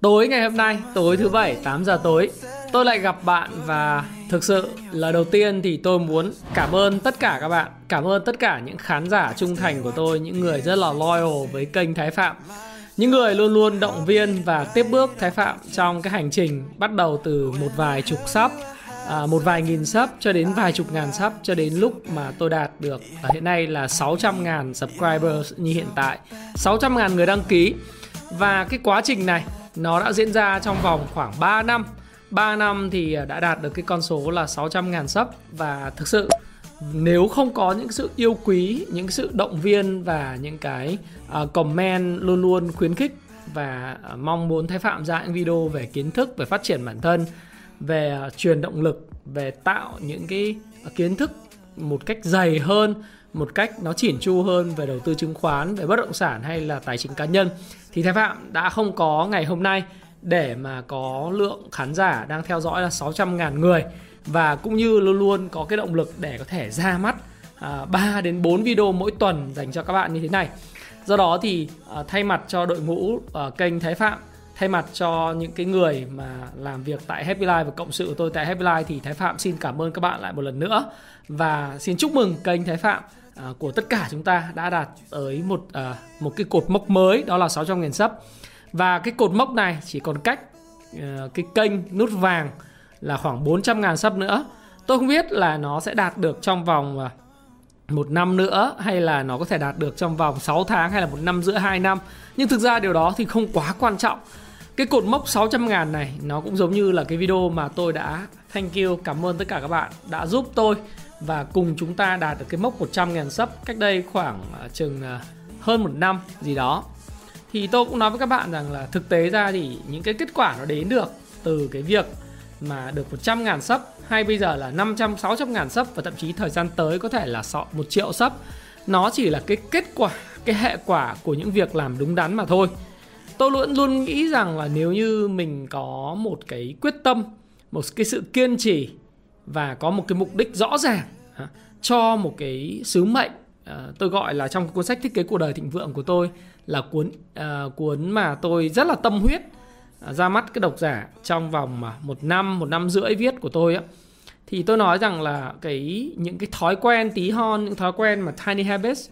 Tối ngày hôm nay, tối thứ bảy 8 giờ tối, tôi lại gặp bạn và thực sự là đầu tiên thì tôi muốn cảm ơn tất cả các bạn, cảm ơn tất cả những khán giả trung thành của tôi, những người rất là loyal với kênh Thái Phạm. Những người luôn luôn động viên và tiếp bước Thái Phạm trong cái hành trình bắt đầu từ một vài chục sub à, một vài nghìn sub cho đến vài chục ngàn sub cho đến lúc mà tôi đạt được. À, hiện nay là 600 ngàn subscribers như hiện tại. 600 ngàn người đăng ký. Và cái quá trình này nó đã diễn ra trong vòng khoảng 3 năm. 3 năm thì à, đã đạt được cái con số là 600 ngàn sub. Và thực sự nếu không có những sự yêu quý, những sự động viên và những cái uh, comment luôn luôn khuyến khích và uh, mong muốn Thái Phạm ra những video về kiến thức, về phát triển bản thân, về uh, truyền động lực, về tạo những cái uh, kiến thức một cách dày hơn, một cách nó chỉn chu hơn về đầu tư chứng khoán, về bất động sản hay là tài chính cá nhân thì Thái Phạm đã không có ngày hôm nay để mà có lượng khán giả đang theo dõi là 600.000 người và cũng như luôn luôn có cái động lực để có thể ra mắt à, 3 đến 4 video mỗi tuần dành cho các bạn như thế này. Do đó thì à, thay mặt cho đội ngũ à, kênh Thái Phạm thay mặt cho những cái người mà làm việc tại Happy Life và cộng sự của tôi tại Happy Life thì Thái Phạm xin cảm ơn các bạn lại một lần nữa và xin chúc mừng kênh Thái Phạm À, của tất cả chúng ta đã đạt tới một à, một cái cột mốc mới đó là 600 000 sub. Và cái cột mốc này chỉ còn cách à, cái kênh nút vàng là khoảng 400.000 sub nữa. Tôi không biết là nó sẽ đạt được trong vòng à, một năm nữa hay là nó có thể đạt được trong vòng 6 tháng hay là một năm giữa hai năm. Nhưng thực ra điều đó thì không quá quan trọng. Cái cột mốc 600 ngàn này nó cũng giống như là cái video mà tôi đã thank you cảm ơn tất cả các bạn đã giúp tôi và cùng chúng ta đạt được cái mốc 100 ngàn sub cách đây khoảng à, chừng à, hơn một năm gì đó. Thì tôi cũng nói với các bạn rằng là thực tế ra thì những cái kết quả nó đến được từ cái việc mà được 100 ngàn sub hay bây giờ là 500, 600 ngàn sub và thậm chí thời gian tới có thể là 1 triệu sub nó chỉ là cái kết quả, cái hệ quả của những việc làm đúng đắn mà thôi. Tôi luôn luôn nghĩ rằng là nếu như mình có một cái quyết tâm một cái sự kiên trì và có một cái mục đích rõ ràng cho một cái sứ mệnh ờ, tôi gọi là trong cuốn sách thiết kế cuộc đời thịnh vượng của tôi là cuốn ờ, cuốn mà tôi rất là tâm huyết ờ, ra mắt cái độc giả trong vòng một năm một năm rưỡi viết của tôi á. Thì tôi nói rằng là cái những cái thói quen tí hon những thói quen mà tiny habits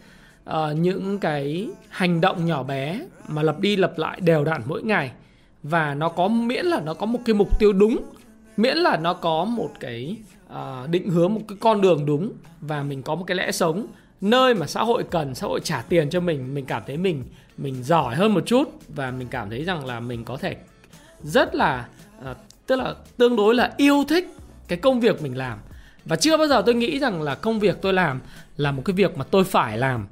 uh, những cái hành động nhỏ bé mà lặp đi lặp lại đều đặn mỗi ngày và nó có miễn là nó có một cái mục tiêu đúng miễn là nó có một cái uh, định hướng một cái con đường đúng và mình có một cái lẽ sống. Nơi mà xã hội cần xã hội trả tiền cho mình mình cảm thấy mình mình giỏi hơn một chút và mình cảm thấy rằng là mình có thể rất là uh, tức là tương đối là yêu thích cái công việc mình làm. Và chưa bao giờ tôi nghĩ rằng là công việc tôi làm là một cái việc mà tôi phải làm.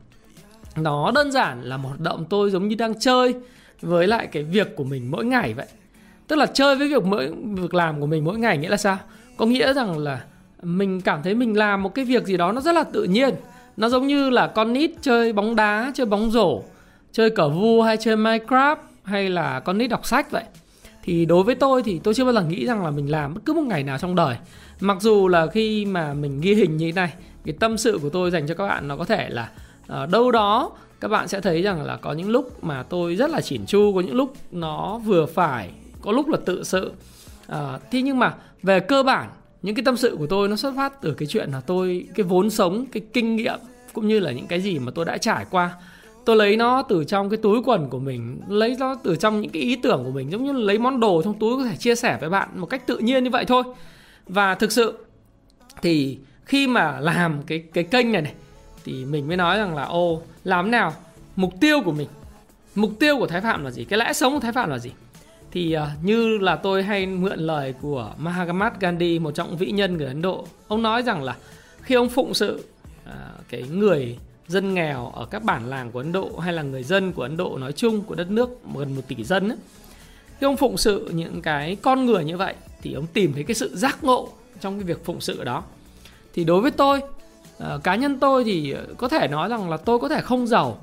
Nó đơn giản là một hoạt động tôi giống như đang chơi với lại cái việc của mình mỗi ngày vậy tức là chơi với việc mỗi, việc làm của mình mỗi ngày nghĩa là sao? Có nghĩa rằng là mình cảm thấy mình làm một cái việc gì đó nó rất là tự nhiên. Nó giống như là con nít chơi bóng đá, chơi bóng rổ, chơi cờ vua hay chơi minecraft hay là con nít đọc sách vậy. Thì đối với tôi thì tôi chưa bao giờ nghĩ rằng là mình làm bất cứ một ngày nào trong đời. Mặc dù là khi mà mình ghi hình như thế này, cái tâm sự của tôi dành cho các bạn nó có thể là ở đâu đó các bạn sẽ thấy rằng là có những lúc mà tôi rất là chỉn chu, có những lúc nó vừa phải có lúc là tự sự. À, thế nhưng mà về cơ bản những cái tâm sự của tôi nó xuất phát từ cái chuyện là tôi cái vốn sống cái kinh nghiệm cũng như là những cái gì mà tôi đã trải qua tôi lấy nó từ trong cái túi quần của mình lấy nó từ trong những cái ý tưởng của mình giống như lấy món đồ trong túi có thể chia sẻ với bạn một cách tự nhiên như vậy thôi. Và thực sự thì khi mà làm cái cái kênh này này thì mình mới nói rằng là ô làm nào? Mục tiêu của mình mục tiêu của thái phạm là gì? Cái lẽ sống của thái phạm là gì? Thì uh, như là tôi hay mượn lời của Mahatma Gandhi một trong vĩ nhân người Ấn Độ ông nói rằng là khi ông phụng sự uh, cái người dân nghèo ở các bản làng của Ấn Độ hay là người dân của Ấn Độ nói chung của đất nước gần một tỷ dân ấy, khi ông phụng sự những cái con người như vậy thì ông tìm thấy cái sự giác ngộ trong cái việc phụng sự đó. Thì đối với tôi uh, cá nhân tôi thì có thể nói rằng là tôi có thể không giàu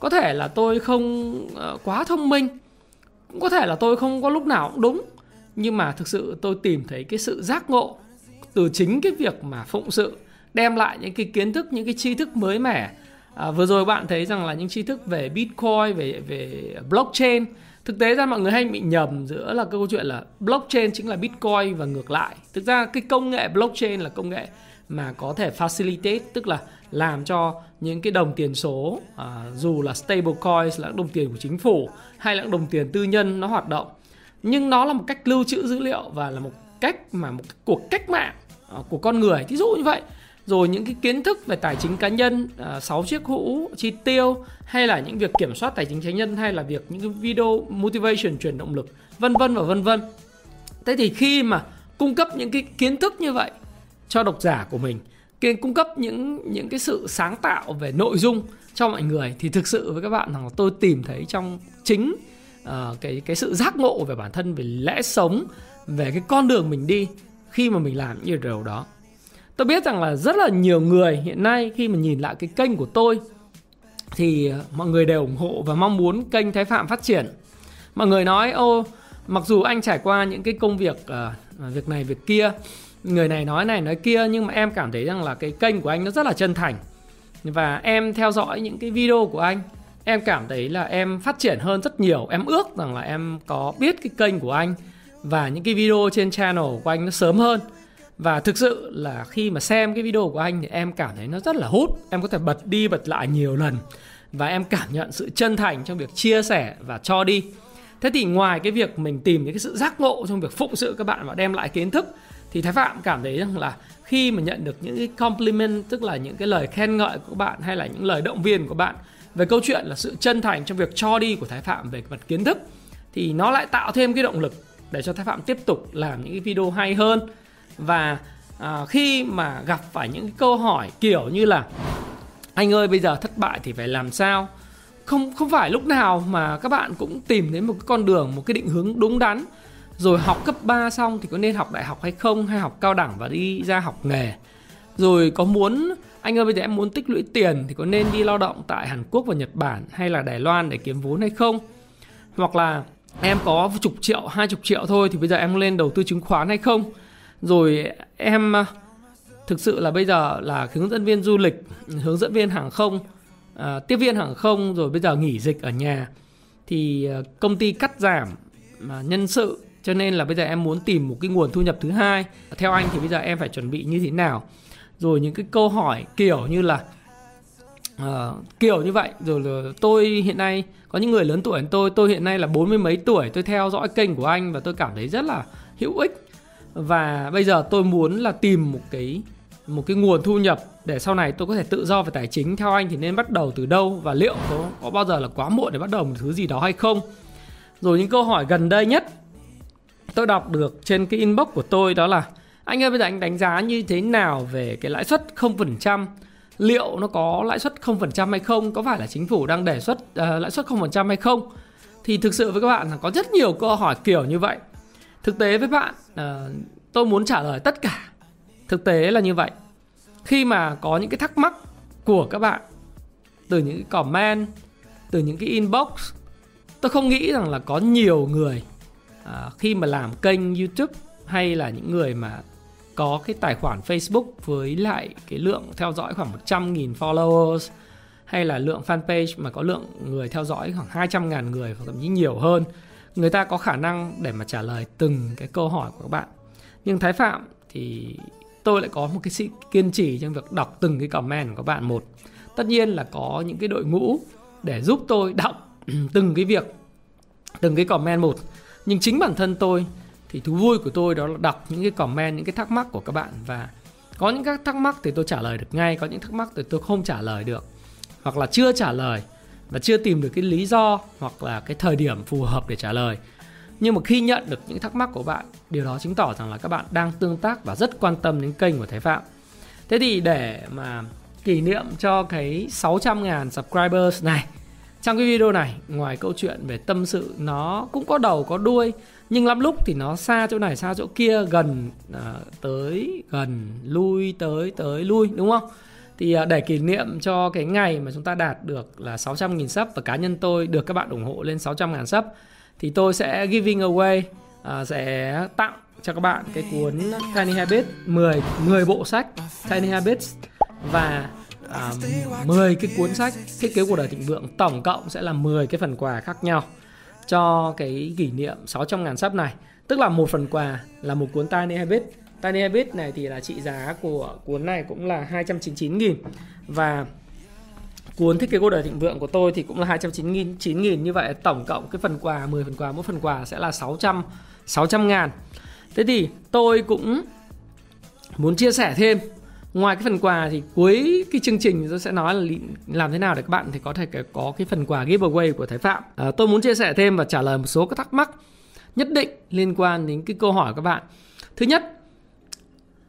có thể là tôi không uh, quá thông minh cũng có thể là tôi không có lúc nào cũng đúng nhưng mà thực sự tôi tìm thấy cái sự giác ngộ từ chính cái việc mà phụng sự đem lại những cái kiến thức những cái tri thức mới mẻ. À, vừa rồi bạn thấy rằng là những tri thức về bitcoin về về blockchain. Thực tế ra mọi người hay bị nhầm giữa là câu chuyện là blockchain chính là bitcoin và ngược lại. Thực ra cái công nghệ blockchain là công nghệ mà có thể facilitate tức là làm cho những cái đồng tiền số à, dù là stable coins là đồng tiền của chính phủ hay là đồng tiền tư nhân nó hoạt động. Nhưng nó là một cách lưu trữ dữ liệu và là một cách mà một cuộc cách mạng à, của con người. Thí dụ như vậy. Rồi những cái kiến thức về tài chính cá nhân, à, 6 chiếc hũ, chi tiêu hay là những việc kiểm soát tài chính cá nhân hay là việc những cái video motivation truyền động lực, vân vân và vân vân. Thế thì khi mà cung cấp những cái kiến thức như vậy cho độc giả của mình, cung cấp những những cái sự sáng tạo về nội dung cho mọi người thì thực sự với các bạn rằng là tôi tìm thấy trong chính uh, cái cái sự giác ngộ về bản thân về lẽ sống về cái con đường mình đi khi mà mình làm những điều đó tôi biết rằng là rất là nhiều người hiện nay khi mà nhìn lại cái kênh của tôi thì ờ, mọi người đều ủng hộ và mong muốn kênh Thái Phạm phát triển. Mọi người nói ô mặc dù anh trải qua những cái công việc uh, việc này việc kia, người này nói này nói kia nhưng mà em cảm thấy rằng là cái kênh của anh nó rất là chân thành. Và em theo dõi những cái video của anh, em cảm thấy là em phát triển hơn rất nhiều. Em ước rằng là em có biết cái kênh của anh và những cái video trên channel của anh nó sớm hơn và thực sự là khi mà xem cái video của anh thì em cảm thấy nó rất là hút em có thể bật đi bật lại nhiều lần và em cảm nhận sự chân thành trong việc chia sẻ và cho đi thế thì ngoài cái việc mình tìm những cái sự giác ngộ trong việc phụng sự các bạn và đem lại kiến thức thì thái phạm cảm thấy rằng là khi mà nhận được những cái compliment tức là những cái lời khen ngợi của bạn hay là những lời động viên của bạn về câu chuyện là sự chân thành trong việc cho đi của thái phạm về mặt kiến thức thì nó lại tạo thêm cái động lực để cho thái phạm tiếp tục làm những cái video hay hơn. Và à, khi mà gặp phải những câu hỏi kiểu như là anh ơi bây giờ thất bại thì phải làm sao? Không không phải lúc nào mà các bạn cũng tìm đến một cái con đường một cái định hướng đúng đắn rồi học cấp 3 xong thì có nên học đại học hay không hay học cao đẳng và đi ra học nghề? Rồi có muốn anh ơi bây giờ em muốn tích lũy tiền thì có nên đi lao động tại Hàn Quốc và Nhật Bản hay là Đài Loan để kiếm vốn hay không? Hoặc là em có chục triệu hai chục triệu thôi thì bây giờ em lên đầu tư chứng khoán hay không? Rồi em à, thực sự là bây giờ là hướng dẫn viên du lịch hướng dẫn viên hàng không à, tiếp viên hàng không rồi bây giờ nghỉ dịch ở nhà thì à, công ty cắt giảm mà nhân sự cho nên là bây giờ em muốn tìm một cái nguồn thu nhập thứ hai. Theo anh thì bây giờ em phải chuẩn bị như thế nào? Rồi những cái câu hỏi kiểu như là uh, kiểu như vậy. Rồi rồi tôi hiện nay có những người lớn tuổi hơn tôi tôi hiện nay là bốn mươi mấy tuổi tôi theo dõi kênh của anh và tôi cảm thấy rất là hữu ích. Và bây giờ tôi muốn là tìm một cái một cái nguồn thu nhập để sau này tôi có thể tự do về tài chính. Theo anh thì nên bắt đầu từ đâu và liệu có, có bao giờ là quá muộn để bắt đầu một thứ gì đó hay không? Rồi những câu hỏi gần đây nhất tôi đọc được trên cái inbox của tôi đó là anh ơi bây giờ anh đánh giá như thế nào về cái lãi suất 0% liệu nó có lãi suất 0% hay không? Có phải là chính phủ đang đề xuất uh, lãi suất 0% hay không? Thì thực sự với các bạn là có rất nhiều câu hỏi kiểu như vậy. Thực tế với bạn uh, tôi muốn trả lời tất cả. Thực tế là như vậy. Khi mà có những cái thắc mắc của các bạn từ những cái comment từ những cái inbox tôi không nghĩ rằng là có nhiều người À, khi mà làm kênh youtube hay là những người mà có cái tài khoản Facebook với lại cái lượng theo dõi khoảng 100.000 followers hay là lượng fanpage mà có lượng người theo dõi khoảng 200.000 người hoặc thậm chí nhiều hơn, người ta có khả năng để mà trả lời từng cái câu hỏi của các bạn. Nhưng thái phạm thì tôi lại có một cái sự kiên trì trong việc đọc từng cái comment của các bạn một. Tất nhiên là có những cái đội ngũ để giúp tôi đọc từng cái việc, từng cái comment một nhưng chính bản thân tôi thì thú vui của tôi đó là đọc những cái comment, những cái thắc mắc của các bạn. Và có những các thắc mắc thì tôi trả lời được ngay, có những thắc mắc thì tôi không trả lời được, hoặc là chưa trả lời và chưa tìm được cái lý do hoặc là cái thời điểm phù hợp để trả lời. Nhưng mà khi nhận được những thắc mắc của bạn, điều đó chứng tỏ rằng là các bạn đang tương tác và rất quan tâm đến kênh của thái phạm. Thế thì để mà kỷ niệm cho cái 600.000 subscribers này trong cái video này ngoài câu chuyện về tâm sự nó cũng có đầu có đuôi nhưng lắm lúc thì nó xa chỗ này xa chỗ kia gần à, tới gần lui tới tới lui đúng không? Thì à, để kỷ niệm cho cái ngày mà chúng ta đạt được là 600.000 sub và cá nhân tôi được các bạn ủng hộ lên 600.000 sub thì tôi sẽ giving away à, sẽ tặng cho các bạn cái cuốn Tiny Habits 10 10 bộ sách Tiny Habits và à, 10 cái cuốn sách thiết kế cuộc đời thịnh vượng tổng cộng sẽ là 10 cái phần quà khác nhau cho cái kỷ niệm 600 ngàn sắp này. Tức là một phần quà là một cuốn Tiny Habit. Tiny Habit này thì là trị giá của cuốn này cũng là 299 nghìn. Và cuốn thiết kế cuộc đời thịnh vượng của tôi thì cũng là 299 nghìn. Như vậy tổng cộng cái phần quà 10 phần quà mỗi phần quà sẽ là 600 600 ngàn. Thế thì tôi cũng muốn chia sẻ thêm ngoài cái phần quà thì cuối cái chương trình tôi sẽ nói là làm thế nào để các bạn thì có thể có cái phần quà giveaway của Thái Phạm. À, tôi muốn chia sẻ thêm và trả lời một số các thắc mắc nhất định liên quan đến cái câu hỏi của các bạn. Thứ nhất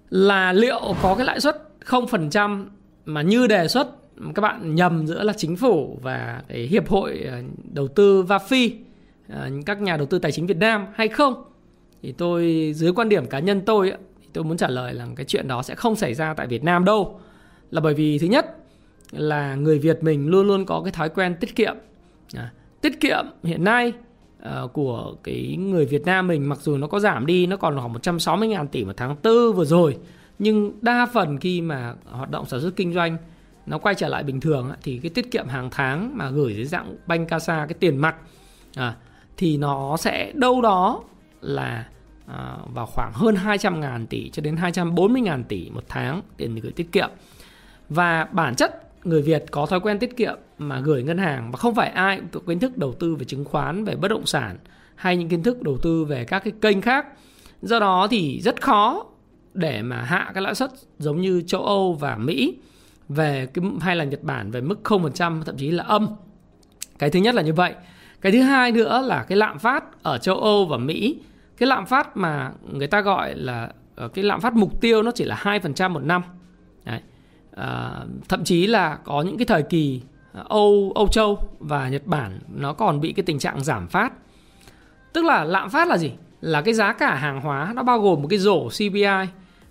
là liệu có cái lãi suất 0% mà như đề xuất các bạn nhầm giữa là chính phủ và cái hiệp hội à, đầu tư VAFI à, các nhà đầu tư tài chính Việt Nam hay không? Thì tôi dưới quan điểm cá nhân tôi tôi muốn trả lời là cái chuyện đó sẽ không xảy ra tại Việt Nam đâu. Là bởi vì thứ nhất là người Việt mình luôn luôn có cái thói quen tiết kiệm. À, tiết kiệm hiện nay uh, của cái người Việt Nam mình mặc dù nó có giảm đi nó còn khoảng 160 ngàn tỷ một tháng tư vừa rồi nhưng đa phần khi mà hoạt động sản xuất kinh doanh nó quay trở lại bình thường thì cái tiết kiệm hàng tháng mà gửi dưới dạng banh casa cái tiền mặt à, thì nó sẽ đâu đó là à, vào khoảng hơn 200 ngàn tỷ cho đến 240 ngàn tỷ một tháng tiền gửi tiết kiệm. Và bản chất người Việt có thói quen tiết kiệm mà gửi ngân hàng và không phải ai cũng có kiến thức đầu tư về chứng khoán, về bất động sản hay những kiến thức đầu tư về các cái kênh khác. Do đó thì rất khó để mà hạ cái lãi suất giống như châu Âu và Mỹ về cái hay là Nhật Bản về mức 0% thậm chí là âm. Cái thứ nhất là như vậy. Cái thứ hai nữa là cái lạm phát ở châu Âu và Mỹ cái lạm phát mà người ta gọi là ờ, cái lạm phát mục tiêu nó chỉ là 2% một năm. Đấy. À, thậm chí là có những cái thời kỳ ờ, Âu Âu Châu và Nhật Bản nó còn bị cái tình trạng giảm phát. Tức là lạm phát là gì? Là cái giá cả hàng hóa nó bao gồm một cái rổ CPI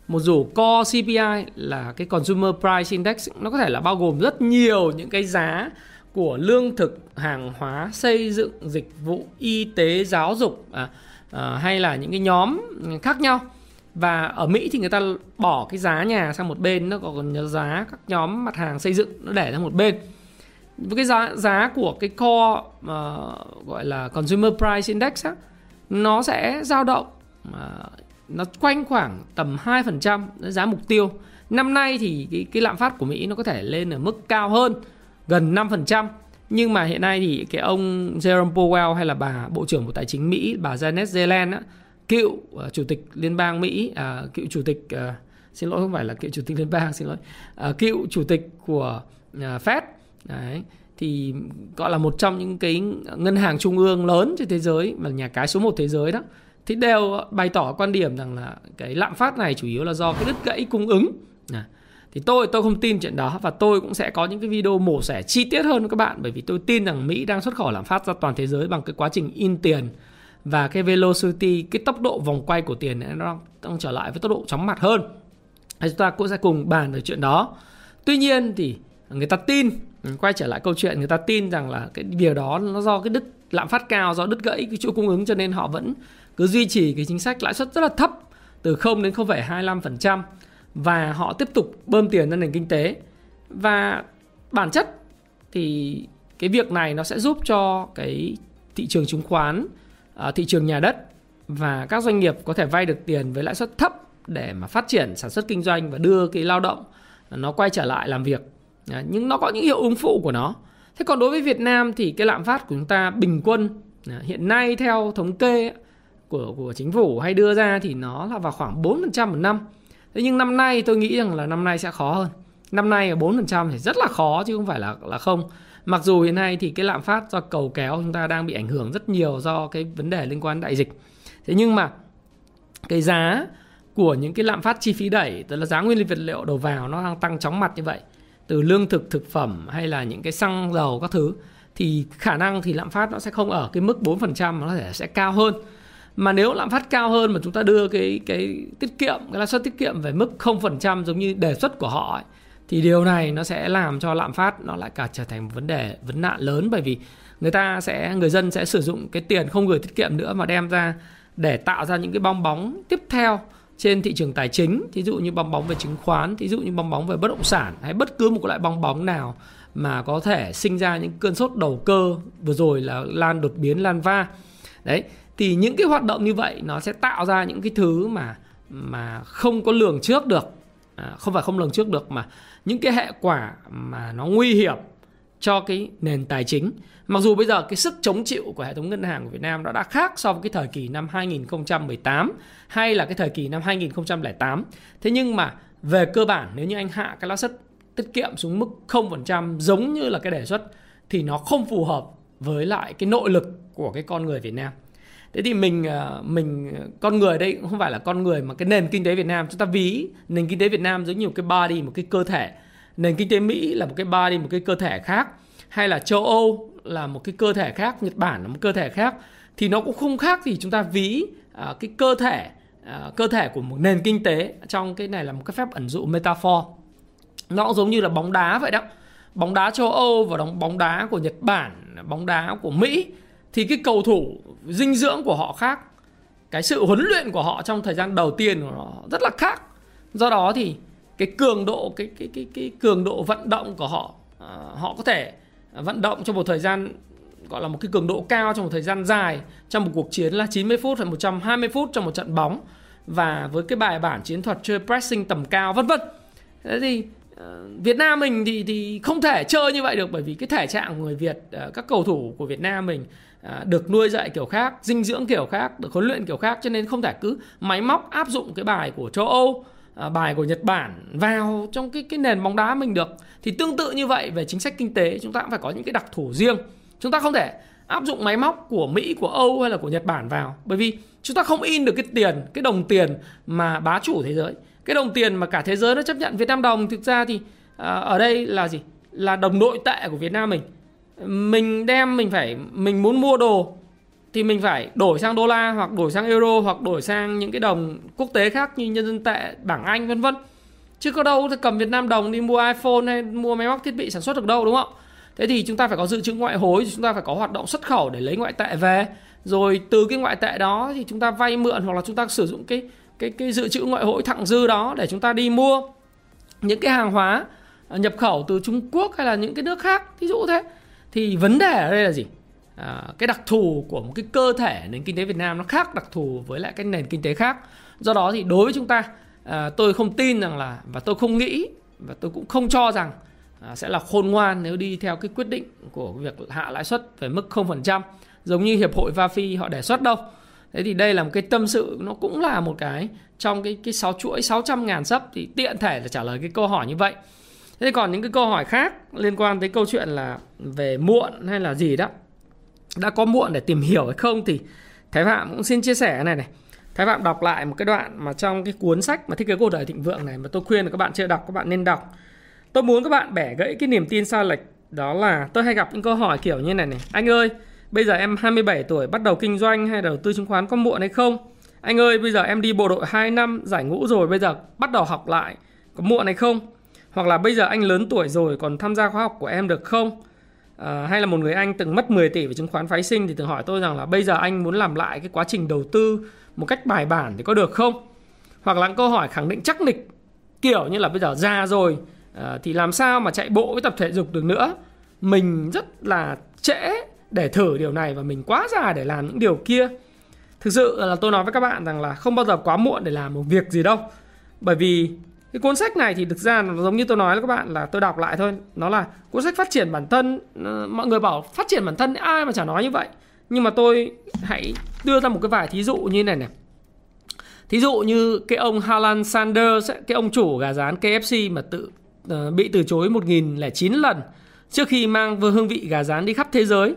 một rổ core CPI là cái Consumer Price Index nó có thể là bao gồm rất nhiều những cái giá của lương thực hàng hóa xây dựng dịch vụ y tế giáo dục à, uh, hay là những cái nhóm khác nhau. Và ở Mỹ thì người ta bỏ cái giá nhà sang một bên nó còn giá các nhóm mặt hàng xây dựng nó để sang một bên. Với cái giá giá của cái core uh, gọi là consumer price index á, nó sẽ dao động uh, nó quanh khoảng tầm 2% giá mục tiêu. Năm nay thì cái cái lạm phát của Mỹ nó có thể lên ở mức cao hơn gần 5% nhưng mà hiện nay thì cái ông Jerome Powell hay là bà bộ trưởng bộ tài chính Mỹ bà Janet Yellen á, cựu uh, chủ tịch liên bang Mỹ uh, cựu chủ tịch uh, xin lỗi không phải là cựu chủ tịch liên bang xin lỗi uh, cựu chủ tịch của uh, Fed. Đấy thì gọi là một trong những cái ngân hàng trung ương lớn trên thế giới mà nhà cái số 1 thế giới đó. Thì đều bày tỏ quan điểm rằng là cái lạm phát này chủ yếu là do cái đứt gãy cung ứng. À, thì tôi tôi không tin chuyện đó và tôi cũng sẽ có những cái video mổ xẻ chi tiết hơn với các bạn bởi vì tôi tin rằng Mỹ đang xuất khẩu lạm phát ra toàn thế giới bằng cái quá trình in tiền và cái velocity cái tốc độ vòng quay của tiền nó đang trở lại với tốc độ chóng mặt hơn. Chúng ta cũng sẽ cùng bàn về chuyện đó. Tuy nhiên thì người ta tin quay trở lại câu chuyện người ta tin rằng là cái điều đó nó do cái đứt lạm phát cao do đứt gãy cái chuỗi cung ứng cho nên họ vẫn cứ duy trì cái chính sách lãi suất rất là thấp từ 0 đến 0,25% và họ tiếp tục bơm tiền ra nền kinh tế. Và bản chất thì cái việc này nó sẽ giúp cho cái thị trường chứng khoán à, thị trường nhà đất và các doanh nghiệp có thể vay được tiền với lãi suất thấp để mà phát triển sản xuất kinh doanh và đưa cái lao động nó quay trở lại làm việc. Nhưng nó có những hiệu ứng phụ của nó. Thế còn đối với Việt Nam thì cái lạm phát của chúng ta bình quân hiện nay theo thống kê của của chính phủ hay đưa ra thì nó là vào khoảng 4% một năm. Thế nhưng năm nay tôi nghĩ rằng là năm nay sẽ khó hơn. Năm nay ở 4% thì rất là khó chứ không phải là là không. Mặc dù hiện nay thì cái lạm phát do cầu kéo chúng ta đang bị ảnh hưởng rất nhiều do cái vấn đề liên quan đại dịch. Thế nhưng mà cái giá của những cái lạm phát chi phí đẩy, tức là giá nguyên vật liệu đầu vào nó đang tăng chóng mặt như vậy, từ lương thực thực phẩm hay là những cái xăng dầu các thứ, thì khả năng thì lạm phát nó sẽ không ở cái mức 4% nó sẽ sẽ cao hơn mà nếu lạm phát cao hơn mà chúng ta đưa cái cái tiết kiệm cái lãi suất tiết kiệm về mức 0% giống như đề xuất của họ ấy, thì điều này nó sẽ làm cho lạm phát nó lại cả trở thành một vấn đề vấn nạn lớn. Bởi vì người ta sẽ người dân sẽ sử dụng cái tiền không gửi tiết kiệm nữa mà đem ra để tạo ra những cái bong bóng tiếp theo trên thị trường tài chính. Thí dụ như bong bóng về chứng khoán thí dụ như bong bóng về bất động sản hay bất cứ một loại bong bóng nào mà có thể sinh ra những cơn sốt đầu cơ vừa rồi là lan đột biến lan va. Đấy thì những cái hoạt động như vậy nó sẽ tạo ra những cái thứ mà mà không có lường trước được à, không phải không lường trước được mà những cái hệ quả mà nó nguy hiểm cho cái nền tài chính. Mặc dù bây giờ cái sức chống chịu của hệ thống ngân hàng của Việt Nam nó đã khác so với cái thời kỳ năm 2018 hay là cái thời kỳ năm 2008. Thế nhưng mà về cơ bản nếu như anh hạ cái lãi suất tiết kiệm xuống mức 0% giống như là cái đề xuất thì nó không phù hợp với lại cái nội lực của cái con người Việt Nam. Thế thì mình ờ, mình ờ, con người đây cũng không phải là con người mà cái nền kinh tế Việt Nam. Chúng ta ví nền kinh tế Việt Nam giống như một cái body một cái cơ thể. Nền kinh tế Mỹ là một cái body một cái cơ thể khác. Hay là châu Âu là một cái cơ thể khác Nhật Bản là một cơ thể khác. Thì nó cũng không khác thì chúng ta ví uh, cái cơ thể uh, cơ thể của một nền kinh tế. Trong cái này là một cái phép ẩn dụ metaphor. Nó cũng giống như là bóng đá vậy đó. Bóng đá châu Âu và đóng bóng đá của Nhật Bản bóng đá của Mỹ thì cái cầu thủ dinh dưỡng của họ khác cái sự huấn luyện của họ trong thời gian đầu tiên của nó rất là khác do đó thì cái cường độ cái cái cái cái cường độ vận động của họ à, họ có thể vận động trong một thời gian gọi là một cái cường độ cao trong một thời gian dài trong một cuộc chiến là 90 phút hay 120 phút trong một trận bóng và với cái bài bản chiến thuật chơi pressing tầm cao vân vân. Thế thì Ờ, Việt Nam mình thì thì không thể chơi như vậy được bởi vì cái thể trạng của người Việt ờ, các cầu thủ của Việt Nam mình ờ, được nuôi dạy kiểu khác, dinh dưỡng kiểu khác, được huấn luyện kiểu khác cho nên không thể cứ máy móc áp dụng cái bài của châu Âu, bài của Nhật Bản vào trong cái cái nền bóng đá mình được. Thì tương tự như vậy về chính sách kinh tế chúng ta cũng phải có những cái đặc thù riêng. Chúng ta không thể áp dụng máy móc của Mỹ, của Âu hay là của Nhật Bản vào bởi vì chúng ta không in được cái tiền, cái đồng tiền mà bá chủ thế giới cái đồng tiền mà cả thế giới nó chấp nhận Việt Nam đồng thực ra thì à, ở đây là gì? Là đồng nội tệ của Việt Nam mình. Mình đem mình phải mình muốn mua đồ thì mình phải đổi sang đô la hoặc đổi sang euro hoặc đổi sang những cái đồng quốc tế khác như nhân dân tệ bảng Anh vân vân. Chứ có đâu thì cầm Việt Nam đồng đi mua iPhone hay mua máy móc thiết bị sản xuất được đâu đúng không? Thế thì chúng ta phải có dự trữ ngoại hối chúng ta phải có hoạt động xuất khẩu để lấy ngoại tệ về. Rồi từ cái ngoại tệ đó thì chúng ta vay mượn hoặc là chúng ta sử dụng cái cái cái dự trữ ngoại hối thặng dư đó để chúng ta đi mua những cái hàng hóa à, nhập khẩu từ Trung Quốc hay là những cái nước khác. Ví dụ thế. Thì vấn đề ở đây là gì? À, cái đặc thù của một cái cơ thể nền kinh tế Việt Nam nó khác đặc thù với lại cái nền kinh tế khác. Do đó thì đối với chúng ta à, tôi không tin rằng là và tôi không nghĩ và tôi cũng không cho rằng à, sẽ là khôn ngoan nếu đi theo cái quyết định của việc hạ lãi suất về mức 0% giống như hiệp hội VaFi họ đề xuất đâu. Thế thì đây là một cái tâm sự nó cũng là một cái trong cái cái sáu chuỗi 600 ngàn sấp thì tiện thể là trả lời cái câu hỏi như vậy. Thế còn những cái câu hỏi khác liên quan tới câu chuyện là về muộn hay là gì đó đã có muộn để tìm hiểu hay không thì Thái Phạm cũng xin chia sẻ này này. Thái Phạm đọc lại một cái đoạn mà trong cái cuốn sách mà thiết kế cuộc đời thịnh vượng này mà tôi khuyên là các bạn chưa đọc các bạn nên đọc. Tôi muốn các bạn bẻ gãy cái niềm tin sai lệch đó là tôi hay gặp những câu hỏi kiểu như này này. Anh ơi, Bây giờ em 27 tuổi bắt đầu kinh doanh hay đầu tư chứng khoán có muộn hay không? Anh ơi, bây giờ em đi bộ đội 2 năm giải ngũ rồi, bây giờ bắt đầu học lại, có muộn hay không? Hoặc là bây giờ anh lớn tuổi rồi còn tham gia khóa học của em được không? À, hay là một người anh từng mất 10 tỷ về chứng khoán phái sinh thì từng hỏi tôi rằng là bây giờ anh muốn làm lại cái quá trình đầu tư một cách bài bản thì có được không? Hoặc là câu hỏi khẳng định chắc nịch kiểu như là bây giờ già rồi à, thì làm sao mà chạy bộ với tập thể dục được nữa? Mình rất là trễ để thử điều này và mình quá già để làm những điều kia. Thực sự là tôi nói với các bạn rằng là không bao giờ quá muộn để làm một việc gì đâu. Bởi vì cái cuốn sách này thì thực ra nó giống như tôi nói với các bạn là tôi đọc lại thôi. Nó là cuốn sách phát triển bản thân mọi người bảo phát triển bản thân ai mà chả nói như vậy. Nhưng mà tôi hãy đưa ra một cái vài thí dụ như này này. Thí dụ như cái ông Harlan Sanders cái ông chủ gà rán KFC mà tự uh, bị từ chối 1009 lần trước khi mang vừa hương vị gà rán đi khắp thế giới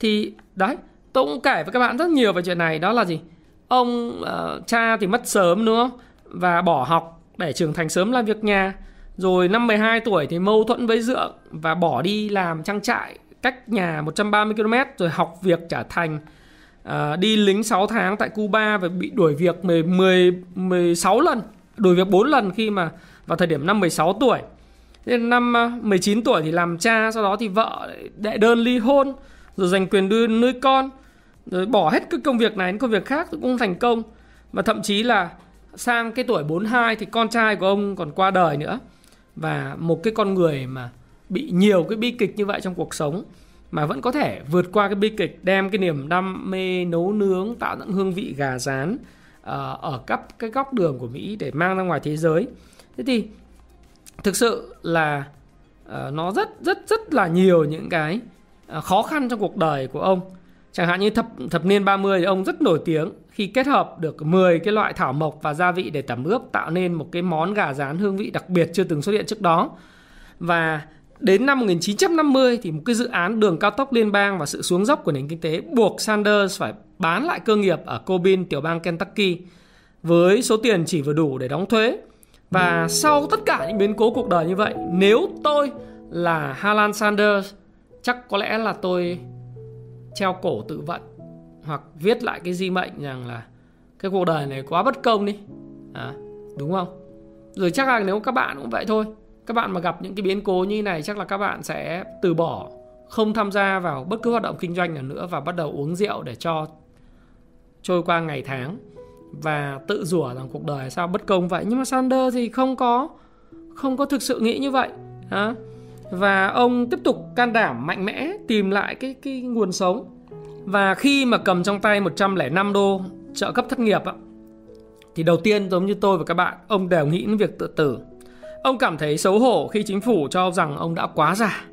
thì đấy tôi cũng kể với các bạn rất nhiều về chuyện này. Đó là gì? Ông uh, cha thì mất sớm đúng không? Và bỏ học để trưởng thành sớm làm việc nhà. Rồi năm 12 tuổi thì mâu thuẫn với Dượng và bỏ đi làm trang trại cách nhà 130 km rồi học việc trở thành. À, đi lính 6 tháng tại Cuba và bị đuổi việc 10, 10 16 lần, đuổi việc 4 lần khi mà vào thời điểm năm 16 tuổi. Đến năm ờ, 19 tuổi thì làm cha, sau đó thì vợ đệ đơn ly hôn, rồi giành quyền nuôi, nuôi con, rồi bỏ hết cái công việc này đến công việc khác cũng thành công. Và thậm chí là sang cái tuổi 42 thì con trai của ông còn qua đời nữa. Và một cái con người mà bị nhiều cái bi kịch như vậy trong cuộc sống mà vẫn có thể vượt qua cái bi kịch đem cái niềm đam mê nấu nướng tạo những hương vị gà rán uh, ở các cái góc đường của Mỹ để mang ra ngoài thế giới. Thế thì thực sự là uh, nó rất rất rất là nhiều những cái uh, Ờ, khó khăn trong cuộc đời của ông. Chẳng hạn như thập thập niên 30 thì ông rất nổi tiếng khi kết hợp được 10 cái loại thảo mộc và gia vị để tẩm ướp tạo nên một cái món gà rán hương vị đặc biệt chưa từng xuất hiện trước đó. Và Đến năm 1950 thì một cái dự án đường cao tốc liên bang và sự xuống dốc của nền kinh tế buộc Sanders phải bán lại cơ nghiệp ở Corbin, tiểu bang Kentucky với số tiền chỉ vừa đủ để đóng thuế. Và sau tất cả những biến cố cuộc đời như vậy, nếu tôi là Harlan Sanders, chắc có lẽ là tôi treo cổ tự vận hoặc viết lại cái di mệnh rằng là cái cuộc đời này quá bất công đi. À, đúng không? Rồi chắc là nếu các bạn cũng vậy thôi các bạn mà gặp những cái biến cố như này chắc là các bạn sẽ từ bỏ không tham gia vào bất cứ hoạt động kinh doanh nào nữa và bắt đầu uống rượu để cho trôi qua ngày tháng và tự rủa rằng cuộc đời sao bất công vậy nhưng mà Sander thì không có không có thực sự nghĩ như vậy à? Và ông tiếp tục can đảm mạnh mẽ tìm lại cái cái nguồn sống và khi mà cầm trong tay 105 đô trợ cấp thất nghiệp á, thì đầu tiên giống như tôi và các bạn ông đều nghĩ đến việc tự tử Ông cảm thấy xấu hổ khi chính phủ cho rằng ông đã quá già,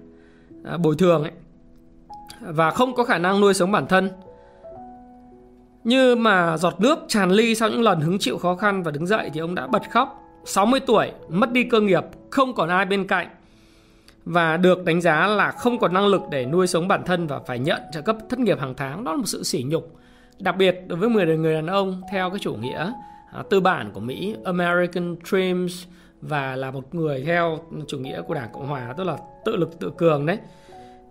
à, bồi thường ấy, và không có khả năng nuôi sống bản thân. Như mà giọt nước tràn ly sau những lần hứng chịu khó khăn và đứng dậy thì ông đã bật khóc. 60 tuổi, mất đi cơ nghiệp, không còn ai bên cạnh và được đánh giá là không còn năng lực để nuôi sống bản thân và phải nhận trợ cấp thất nghiệp hàng tháng. Đó là một sự sỉ nhục. Đặc biệt đối với 10 người đàn ông theo cái chủ nghĩa à, tư bản của Mỹ, American Dreams và là một người theo chủ nghĩa của Đảng Cộng Hòa tức là tự lực tự cường đấy.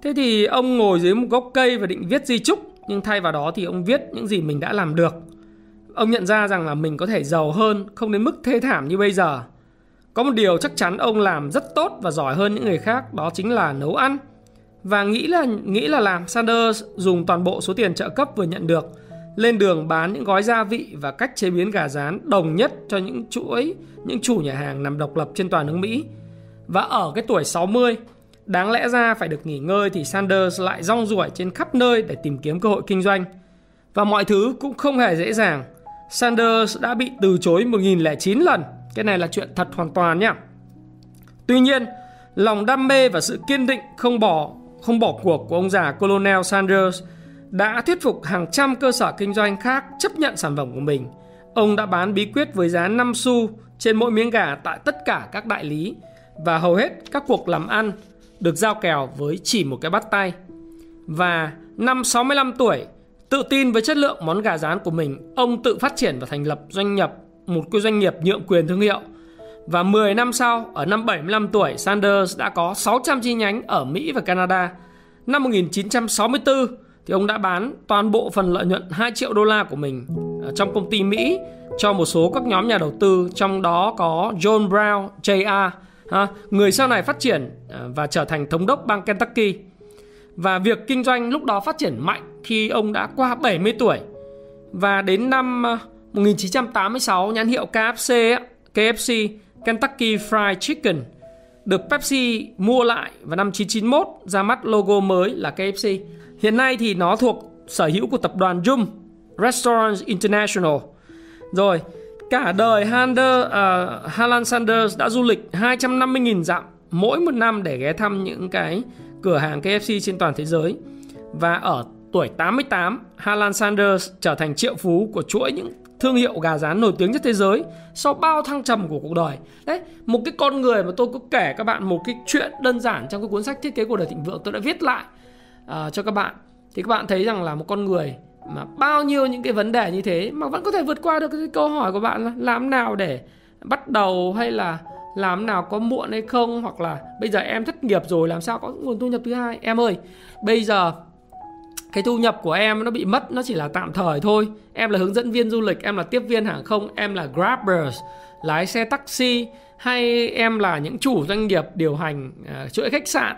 Thế thì ông ngồi dưới một gốc cây và định viết di chúc nhưng thay vào đó thì ông viết những gì mình đã làm được. Ông nhận ra rằng là mình có thể giàu hơn, không đến mức thê thảm như bây giờ. Có một điều chắc chắn ông làm rất tốt và giỏi hơn những người khác, đó chính là nấu ăn. Và nghĩ là nghĩ là làm Sanders dùng toàn bộ số tiền trợ cấp vừa nhận được lên đường bán những gói gia vị và cách chế biến gà rán đồng nhất cho những chuỗi, những chủ nhà hàng nằm độc lập trên toàn nước Mỹ. Và ở cái tuổi 60, đáng lẽ ra phải được nghỉ ngơi thì Sanders lại rong ruổi trên khắp nơi để tìm kiếm cơ hội kinh doanh. Và mọi thứ cũng không hề dễ dàng. Sanders đã bị từ chối 1009 lần. Cái này là chuyện thật hoàn toàn nhé. Tuy nhiên, lòng đam mê và sự kiên định không bỏ không bỏ cuộc của ông già Colonel Sanders – đã thuyết phục hàng trăm cơ sở kinh doanh khác chấp nhận sản phẩm của mình. Ông đã bán bí quyết với giá 5 xu trên mỗi miếng gà tại tất cả các đại lý và hầu hết các cuộc làm ăn được giao kèo với chỉ một cái bắt tay. Và năm 65 tuổi, tự tin với chất lượng món gà rán của mình, ông tự phát triển và thành lập doanh nghiệp một cái doanh nghiệp nhượng quyền thương hiệu. Và 10 năm sau, ở năm 75 tuổi, Sanders đã có 600 chi nhánh ở Mỹ và Canada. Năm 1964, thì ông đã bán toàn bộ phần lợi nhuận 2 triệu đô la của mình ờ, trong công ty Mỹ cho một số các nhóm nhà đầu tư trong đó có John Brown JR người sau này phát triển ờ, và trở thành thống đốc bang Kentucky và việc kinh doanh lúc đó phát triển mạnh khi ông đã qua 70 tuổi và đến năm ờ, 1986 nhãn hiệu KFC KFC Kentucky Fried Chicken được Pepsi mua lại vào năm 1991 ra mắt logo mới là KFC Hiện nay thì nó thuộc sở hữu của tập đoàn Yum Restaurants International. Rồi, cả đời Hander, à, uh, Harlan Sanders đã du lịch 250.000 dặm mỗi một năm để ghé thăm những cái cửa hàng KFC trên toàn thế giới. Và ở tuổi 88, Harlan Sanders trở thành triệu phú của chuỗi những thương hiệu gà rán nổi tiếng nhất thế giới sau bao thăng trầm của cuộc đời. Đấy, một cái con người mà tôi có kể các bạn một cái chuyện đơn giản trong cái cuốn sách thiết kế cuộc đời thịnh vượng tôi đã viết lại uh, cho các bạn. Thì các bạn thấy rằng là một con người mà bao nhiêu những cái vấn đề như thế mà vẫn có thể vượt qua được cái câu hỏi của bạn là làm nào để bắt đầu hay là làm nào có muộn hay không? Hoặc là bây giờ em thất nghiệp rồi làm sao có nguồn thu nhập thứ hai? Em ơi bây giờ cái thu nhập của em nó bị mất nó chỉ là tạm thời thôi. Em là hướng dẫn viên du lịch em là tiếp viên hàng không em là grabbers lái xe taxi hay em là những chủ doanh nghiệp điều hành uh, chuỗi khách sạn.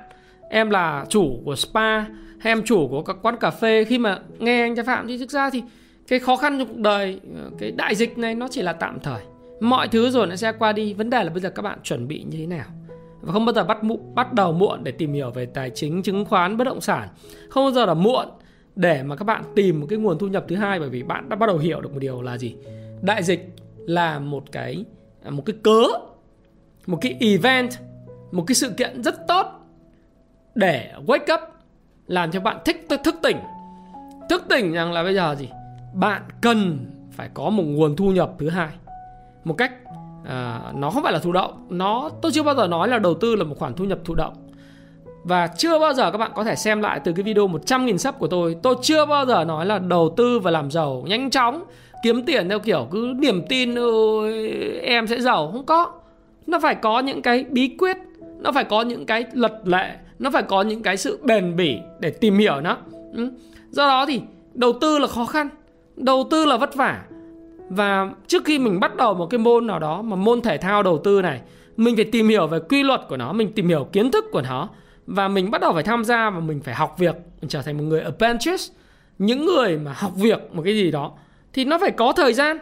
Em là chủ của spa hay em chủ của các quán cà phê. Khi mà nghe anh Gia Phạm thì thực ra thì cái khó khăn trong cuộc đời à, cái đại dịch này nó chỉ là tạm thời. Mọi thứ rồi nó sẽ qua đi. Vấn đề là bây giờ các bạn chuẩn bị như thế nào? Và không bao giờ bắt mụ, bắt đầu muộn để tìm hiểu về tài chính chứng khoán bất động sản. Không bao giờ là muộn để mà các bạn tìm một cái nguồn thu nhập thứ hai bởi vì bạn đã bắt đầu hiểu được một điều là gì? Đại dịch là một cái à, một cái cớ một cái event một cái sự kiện rất tốt để wake up làm cho bạn thích thức tỉnh. Thức tỉnh rằng là bây giờ gì? Bạn cần phải có một nguồn thu nhập thứ hai một cách à, nó không phải là thụ động. Nó tôi chưa bao giờ nói là đầu tư là một khoản thu nhập thụ động và chưa bao giờ các bạn có thể xem lại từ cái video 100.000 sub của tôi. Tôi chưa bao giờ nói là đầu tư và làm giàu nhanh chóng, Kiếm tiền theo kiểu cứ niềm tin ơi em sẽ giàu. Không có. Nó phải có những cái bí quyết, Nó phải có những cái luật lệ, Nó phải có những cái sự bền bỉ để tìm hiểu nó. Ừ. Do đó thì đầu tư là khó khăn, Đầu tư là vất vả. Và trước khi mình bắt đầu một cái môn nào đó, Mà môn thể thao đầu tư này, Mình phải tìm hiểu về quy luật của nó, Mình tìm hiểu kiến thức của nó và mình bắt đầu phải tham gia và mình phải học việc mình trở thành một người apprentice. Những người mà học việc một cái gì đó thì nó phải có thời gian.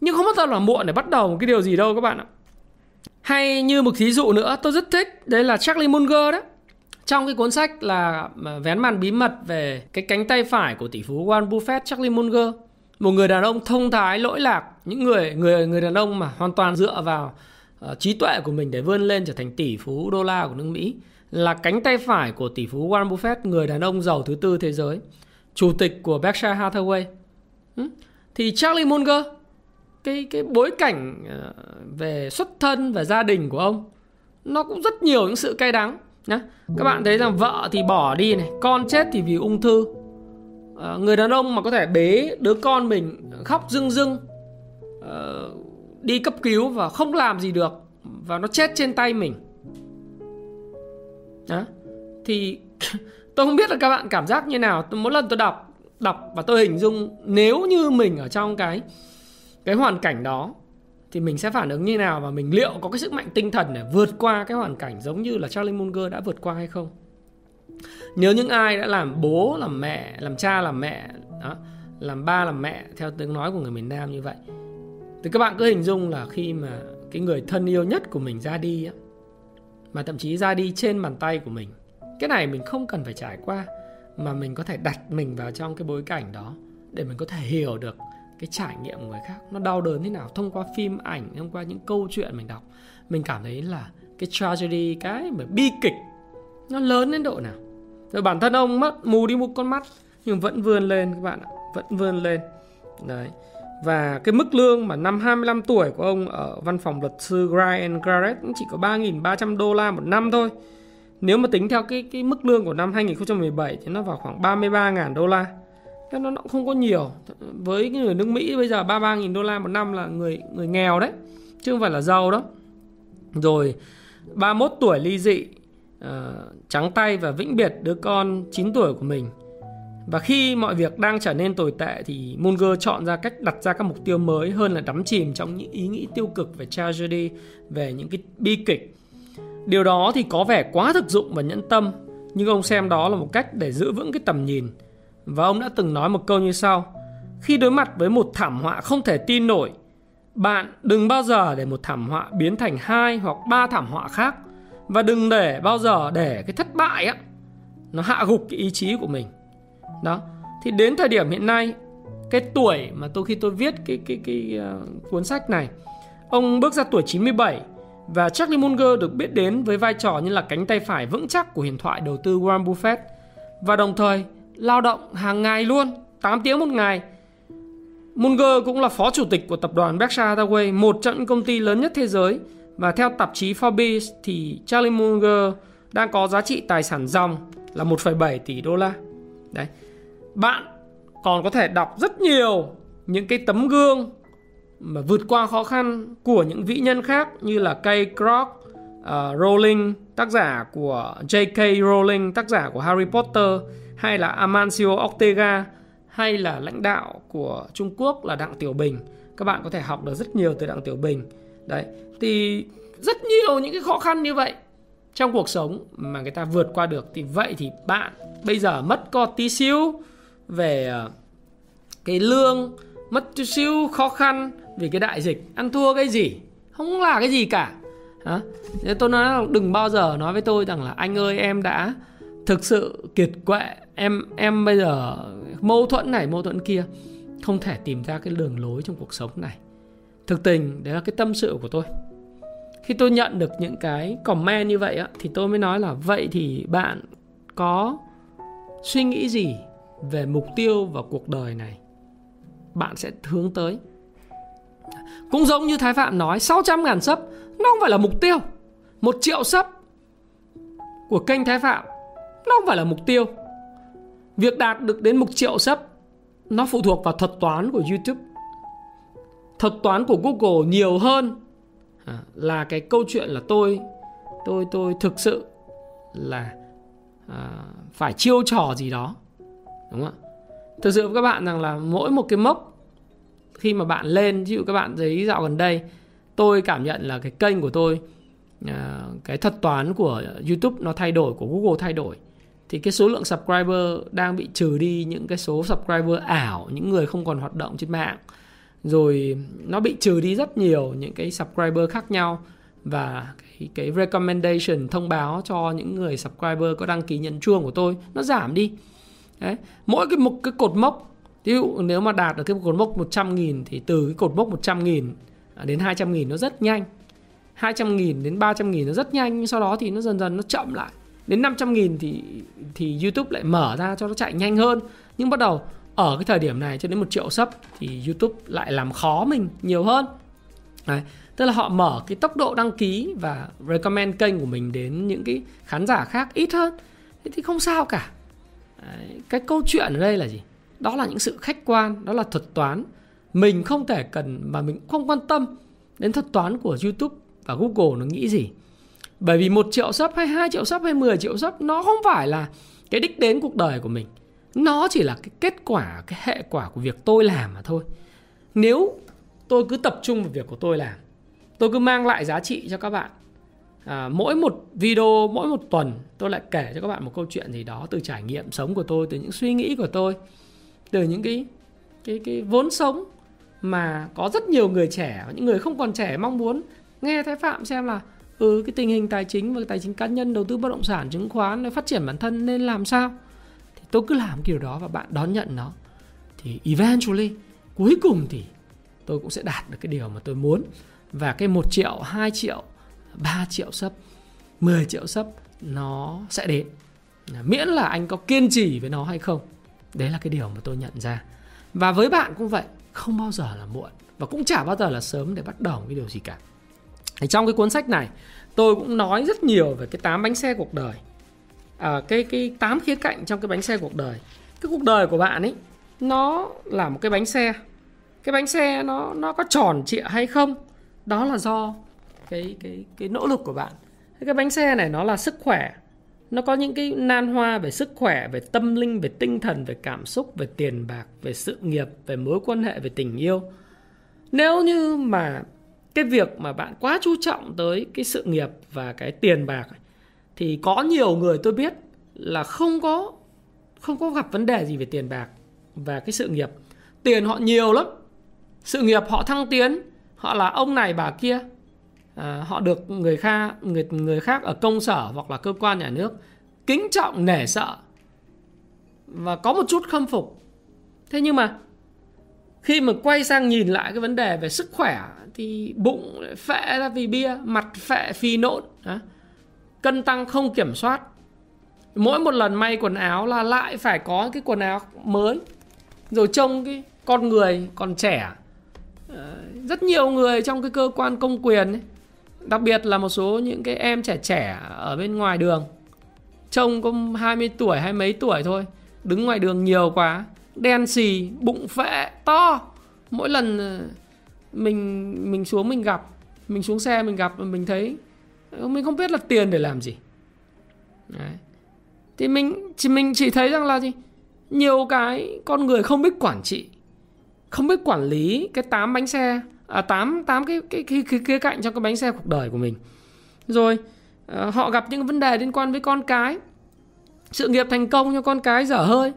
Nhưng không bao giờ là muộn để bắt đầu một cái điều gì đâu các bạn ạ. Hay như một thí dụ nữa tôi rất thích đấy là Charlie Munger đó. Trong cái cuốn sách là vén màn bí mật về cái cánh tay phải của tỷ phú Warren Buffett Charlie Munger. Một người đàn ông thông thái lỗi lạc. Những người người người đàn ông mà hoàn toàn dựa vào uh, trí tuệ của mình để vươn lên trở thành tỷ phú đô la của nước Mỹ là cánh tay phải của tỷ phú Warren Buffett, người đàn ông giàu thứ tư thế giới, chủ tịch của Berkshire Hathaway. Ừ. Thì Charlie Munger, cái cái bối cảnh ờ, về xuất thân và gia đình của ông nó cũng rất nhiều những sự cay đắng nhá. Các bạn thấy rằng vợ thì bỏ đi này, con chết thì vì ung thư. À, người đàn ông mà có thể bế đứa con mình khóc rưng rưng à, đi cấp cứu và không làm gì được và nó chết trên tay mình đó. thì tôi không biết là các bạn cảm giác như nào. Tôi mỗi lần tôi đọc đọc và tôi hình dung nếu như mình ở trong cái cái hoàn cảnh đó thì mình sẽ phản ứng như nào và mình liệu có cái sức mạnh tinh thần để vượt qua cái hoàn cảnh giống như là Charlie Munger đã vượt qua hay không? Nếu những ai đã làm bố làm mẹ làm cha làm mẹ đó làm ba làm mẹ theo tiếng nói của người miền Nam như vậy? Thì các bạn cứ hình dung là khi mà cái người thân yêu nhất của mình ra đi ấy, mà thậm chí ra đi trên bàn tay của mình. Cái này mình không cần phải trải qua, mà mình có thể đặt mình vào trong cái bối cảnh đó để mình có thể hiểu được cái trải nghiệm của người khác nó đau đớn thế nào thông qua phim ảnh, thông qua những câu chuyện mình đọc. Mình cảm thấy là cái tragedy, cái mà bi kịch nó lớn đến độ nào. Rồi bản thân ông mất, mù đi một con mắt, nhưng vẫn vươn lên các bạn ạ, vẫn vươn lên. Đấy và cái mức lương mà năm 25 tuổi của ông ở văn phòng luật sư Ryan Garrett cũng chỉ có 3.300 đô la một năm thôi. Nếu mà tính theo cái cái mức lương của năm 2017 thì nó vào khoảng 33.000 đô la. Thế nó, nó cũng không có nhiều. Với người nước Mỹ bây giờ 33.000 đô la một năm là người người nghèo đấy, chứ không phải là giàu đó. Rồi 31 tuổi ly dị, uh, trắng tay và vĩnh biệt đứa con 9 tuổi của mình và khi mọi việc đang trở nên tồi tệ thì Munger chọn ra cách đặt ra các mục tiêu mới hơn là đắm chìm trong những ý nghĩ tiêu cực về tragedy, về những cái bi kịch. Điều đó thì có vẻ quá thực dụng và nhẫn tâm, nhưng ông xem đó là một cách để giữ vững cái tầm nhìn. Và ông đã từng nói một câu như sau: Khi đối mặt với một thảm họa không thể tin nổi, bạn đừng bao giờ để một thảm họa biến thành hai hoặc ba thảm họa khác và đừng để bao giờ để cái thất bại á nó hạ gục cái ý chí của mình đó thì đến thời điểm hiện nay cái tuổi mà tôi khi tôi viết cái cái cái uh, cuốn sách này ông bước ra tuổi 97 và Charlie Munger được biết đến với vai trò như là cánh tay phải vững chắc của huyền thoại đầu tư Warren Buffett và đồng thời lao động hàng ngày luôn 8 tiếng một ngày Munger cũng là phó chủ tịch của tập đoàn Berkshire Hathaway, một trong những công ty lớn nhất thế giới. Và theo tạp chí Forbes thì Charlie Munger đang có giá trị tài sản dòng là 1,7 tỷ đô la. Đấy. Bạn còn có thể đọc rất nhiều những cái tấm gương mà vượt qua khó khăn của những vĩ nhân khác như là Kay uh, Rowling tác giả của J.K. Rowling tác giả của Harry Potter hay là Amancio Ortega hay là lãnh đạo của Trung Quốc là Đặng Tiểu Bình các bạn có thể học được rất nhiều từ Đặng Tiểu Bình đấy thì rất nhiều những cái khó khăn như vậy trong cuộc sống mà người ta vượt qua được thì vậy thì bạn bây giờ mất có tí xíu về ờ, cái lương, mất chút xíu khó khăn vì cái đại dịch. Ăn thua cái gì? Không là cái gì cả. Hả? tôi nói là đừng bao giờ nói với tôi rằng là anh ơi, em đã thực sự kiệt quệ. Em em bây giờ mâu thuẫn này, mâu thuẫn kia, không thể tìm ra cái đường lối trong cuộc sống này. Thực tình, đấy là cái tâm sự của tôi. Khi tôi nhận được những cái comment như vậy á, thì tôi mới nói là vậy thì bạn có suy nghĩ gì về mục tiêu và cuộc đời này. Bạn sẽ hướng tới. Cũng giống như Thái Phạm nói 600 ngàn sub nó không phải là mục tiêu. Một triệu sub của kênh Thái Phạm nó không phải là mục tiêu. Việc đạt được đến một triệu sub nó phụ thuộc vào thuật toán của YouTube. Thuật toán của Google nhiều hơn à, là cái câu chuyện là tôi tôi tôi thực sự là à, phải chiêu trò gì đó đúng không ạ? Thực sự với các bạn rằng là mỗi một cái mốc khi mà bạn lên ví dụ các bạn thấy dạo gần đây tôi cảm nhận là cái kênh của tôi à, cái thuật toán của YouTube nó thay đổi của Google thay đổi thì cái số lượng subscriber đang bị trừ đi những cái số subscriber ảo những người không còn hoạt động trên mạng. Rồi nó bị trừ đi rất nhiều những cái subscriber khác nhau và cái, cái recommendation thông báo cho những người subscriber có đăng ký nhận chuông của tôi nó giảm đi. Đấy. mỗi cái một cái cột mốc ví dụ nếu mà đạt được cái cột mốc 100.000 thì từ cái cột mốc 100.000 à, đến 200.000 nó rất nhanh. 200.000 đến 300.000 nó rất nhanh sau đó thì nó dần dần nó chậm lại. Đến 500.000 thì thì YouTube lại mở ra cho nó chạy nhanh hơn. Nhưng bắt đầu, ở cái thời điểm này cho đến một triệu sub thì YouTube lại làm khó mình nhiều hơn. Đấy. tức là họ mở cái tốc độ đăng ký và recommend kênh của mình đến những cái khán giả khác ít hơn. Thế thì không sao cả. Đấy. cái câu chuyện ở đây là gì? Đó là những sự khách quan, đó là thuật toán. Mình không thể cần mà mình không quan tâm đến thuật toán của YouTube và Google nó nghĩ gì. Bởi vì một triệu sub hay 2 triệu sub hay 10 triệu sub nó không phải là cái đích đến cuộc đời của mình. Nó chỉ là cái kết quả, cái hệ quả của việc tôi làm mà thôi. Nếu tôi cứ tập trung vào việc của tôi làm, tôi cứ mang lại giá trị cho các bạn à, mỗi một video mỗi một tuần tôi lại kể cho các bạn một câu chuyện gì đó từ trải nghiệm sống của tôi từ những suy nghĩ của tôi từ những cái cái cái vốn sống mà có rất nhiều người trẻ những người không còn trẻ mong muốn nghe thái phạm xem là ừ cái tình hình tài chính và tài chính cá nhân đầu tư bất động sản chứng khoán để phát triển bản thân nên làm sao? Thì tôi cứ làm kiểu đó và bạn đón nhận nó. Thì eventually cuối cùng thì tôi cũng sẽ đạt được cái điều mà tôi muốn. Và cái 1 triệu 2 triệu 3 triệu sub 10 triệu sub nó sẽ đến. Miễn là anh có kiên trì với nó hay không đấy là cái điều mà tôi nhận ra. Và với bạn cũng vậy không bao giờ là muộn và cũng chả bao giờ là sớm để bắt đầu cái điều gì cả. Thì trong cái cuốn sách này tôi cũng nói rất nhiều về cái tám bánh xe cuộc đời. À, cái cái tám khía cạnh trong cái bánh xe cuộc đời. Cái cuộc đời của bạn ấy nó là một cái bánh xe. Cái bánh xe nó nó có tròn trịa hay không đó là do cái cái cái nỗ lực của bạn. Cái bánh xe này nó là sức khỏe. Nó có những cái nan hoa về sức khỏe, về tâm linh, về tinh thần, về cảm xúc, về tiền bạc, về sự nghiệp, về mối quan hệ, về tình yêu. Nếu như mà cái việc mà bạn quá chú trọng tới cái sự nghiệp và cái tiền bạc thì có nhiều người tôi biết là không có không có gặp vấn đề gì về tiền bạc và cái sự nghiệp. Tiền họ nhiều lắm. Sự nghiệp họ thăng tiến. Họ là ông này bà kia à, họ được người khác người người khác ở công sở hoặc là cơ quan nhà nước kính trọng nể sợ và có một chút khâm phục. Thế nhưng mà khi mà quay sang nhìn lại cái vấn đề về sức khỏe thì bụng phệ ra vì bia mặt phệ phi nộn cân tăng không kiểm soát. Mỗi một lần may quần áo là lại phải có cái quần áo mới rồi trông cái con người còn trẻ. Ờ, rất nhiều người trong cái cơ quan công quyền ấy, đặc biệt là một số những cái em trẻ trẻ ở bên ngoài đường. Trông có 20 tuổi hay mấy tuổi thôi, đứng ngoài đường nhiều quá, đen xì, bụng phệ, to. Mỗi lần ờ, mình mình xuống mình gặp, mình xuống xe mình gặp, mình thấy ờ, mình không biết là tiền để làm gì. Đấy. thì mình, chỉ mình chỉ thấy rằng là gì? Nhiều cái con người không biết quản trị, không biết quản lý cái tám bánh xe à, tám tám cái cái cái cái khía cạnh trong cái bánh xe cuộc đời của mình. Rồi à, họ gặp những vấn đề liên quan với con cái. Sự nghiệp thành công cho con cái dở hơi.